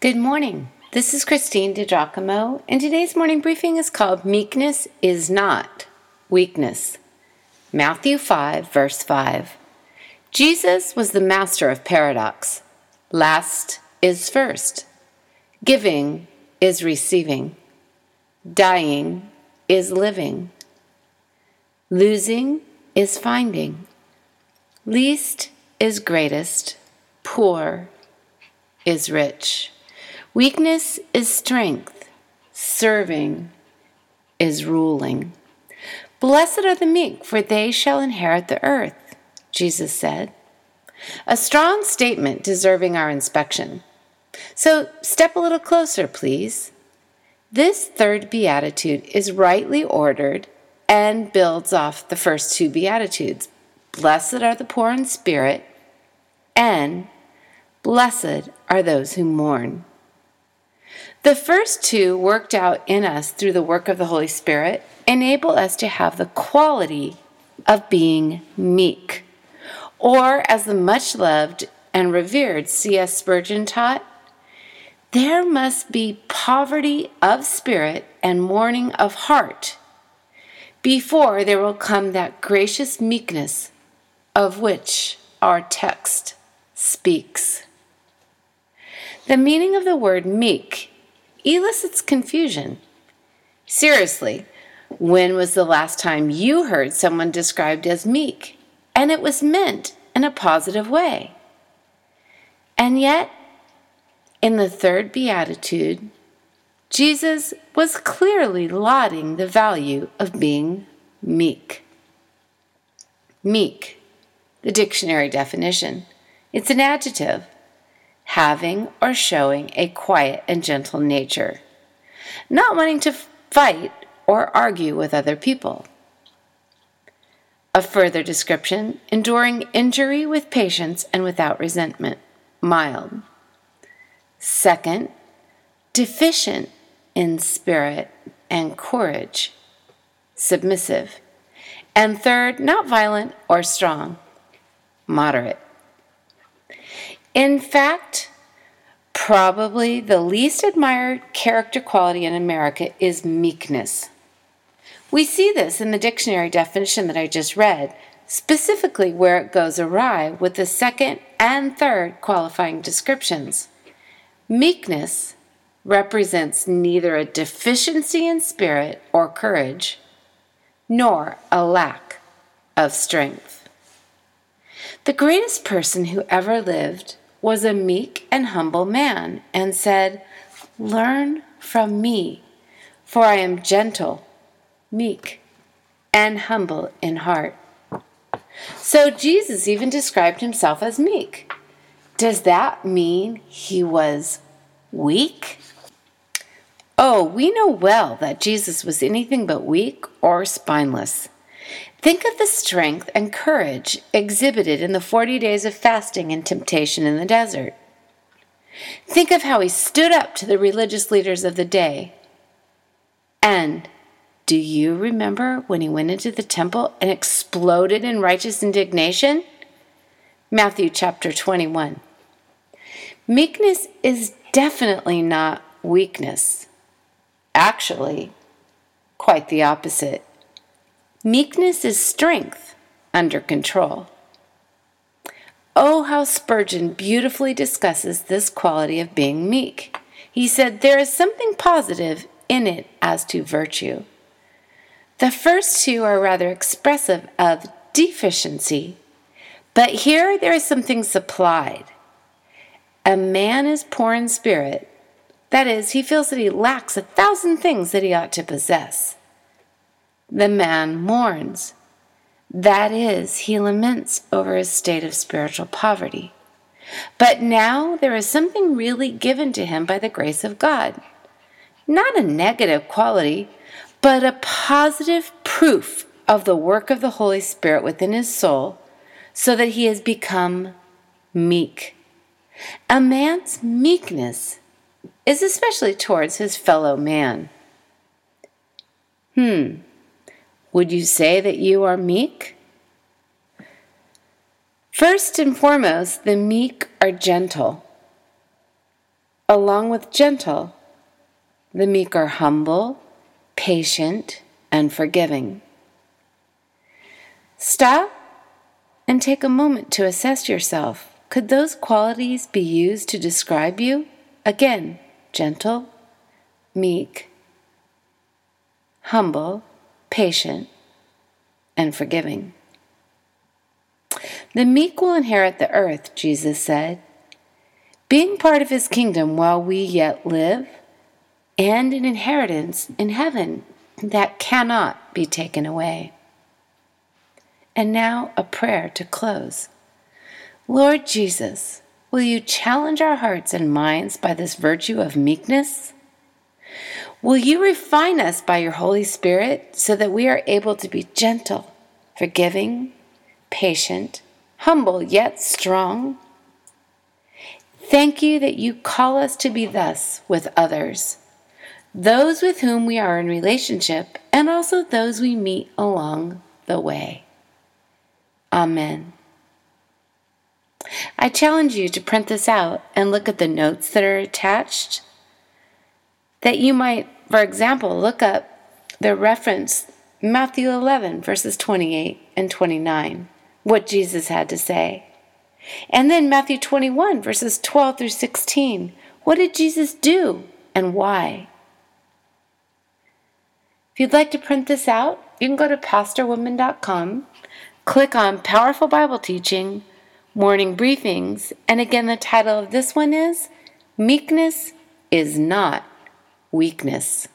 Good morning. This is Christine DiGiacomo, and today's morning briefing is called Meekness is Not Weakness. Matthew 5, verse 5. Jesus was the master of paradox. Last is first. Giving is receiving. Dying is living. Losing is finding. Least is greatest. Poor is rich. Weakness is strength. Serving is ruling. Blessed are the meek, for they shall inherit the earth, Jesus said. A strong statement deserving our inspection. So step a little closer, please. This third beatitude is rightly ordered and builds off the first two beatitudes. Blessed are the poor in spirit, and blessed are those who mourn. The first two, worked out in us through the work of the Holy Spirit, enable us to have the quality of being meek. Or, as the much loved and revered C.S. Spurgeon taught, there must be poverty of spirit and mourning of heart before there will come that gracious meekness of which our text speaks. The meaning of the word meek elicits confusion. Seriously, when was the last time you heard someone described as meek and it was meant in a positive way? And yet, in the third beatitude, Jesus was clearly lauding the value of being meek. Meek, the dictionary definition. It's an adjective, having or showing a quiet and gentle nature, not wanting to fight or argue with other people. A further description, enduring injury with patience and without resentment, mild. Second, deficient in spirit and courage, submissive. And third, not violent or strong, moderate. In fact, probably the least admired character quality in America is meekness. We see this in the dictionary definition that I just read, specifically where it goes awry with the second and third qualifying descriptions. Meekness represents neither a deficiency in spirit or courage, nor a lack of strength. The greatest person who ever lived was a meek and humble man, and said, Learn from me, for I am gentle, meek, and humble in heart. So Jesus even described himself as meek. Does that mean he was weak? Oh, we know well that Jesus was anything but weak or spineless. Think of the strength and courage exhibited in the 40 days of fasting and temptation in the desert. Think of how he stood up to the religious leaders of the day. And do you remember when he went into the temple and exploded in righteous indignation? Matthew chapter 21. Meekness is definitely not weakness. Actually, quite the opposite. Meekness is strength under control. Oh, how Spurgeon beautifully discusses this quality of being meek. He said, There is something positive in it as to virtue. The first two are rather expressive of deficiency, but here there is something supplied. A man is poor in spirit. That is, he feels that he lacks a thousand things that he ought to possess. The man mourns. That is, he laments over his state of spiritual poverty. But now there is something really given to him by the grace of God. Not a negative quality, but a positive proof of the work of the Holy Spirit within his soul, so that he has become meek. A man's meekness is especially towards his fellow man. Hmm, would you say that you are meek? First and foremost, the meek are gentle. along with gentle. The meek are humble, patient, and forgiving. Stop and take a moment to assess yourself. Could those qualities be used to describe you? Again, gentle, meek, humble, patient, and forgiving. The meek will inherit the earth, Jesus said, being part of his kingdom while we yet live, and an inheritance in heaven that cannot be taken away. And now a prayer to close. Lord Jesus, will you challenge our hearts and minds by this virtue of meekness? Will you refine us by your Holy Spirit so that we are able to be gentle, forgiving, patient, humble, yet strong? Thank you that you call us to be thus with others, those with whom we are in relationship, and also those we meet along the way. Amen. I challenge you to print this out and look at the notes that are attached. That you might, for example, look up the reference Matthew 11, verses 28 and 29, what Jesus had to say. And then Matthew 21, verses 12 through 16, what did Jesus do and why? If you'd like to print this out, you can go to pastorwoman.com, click on Powerful Bible Teaching, Morning Briefings, and again, the title of this one is Meekness is Not Weakness.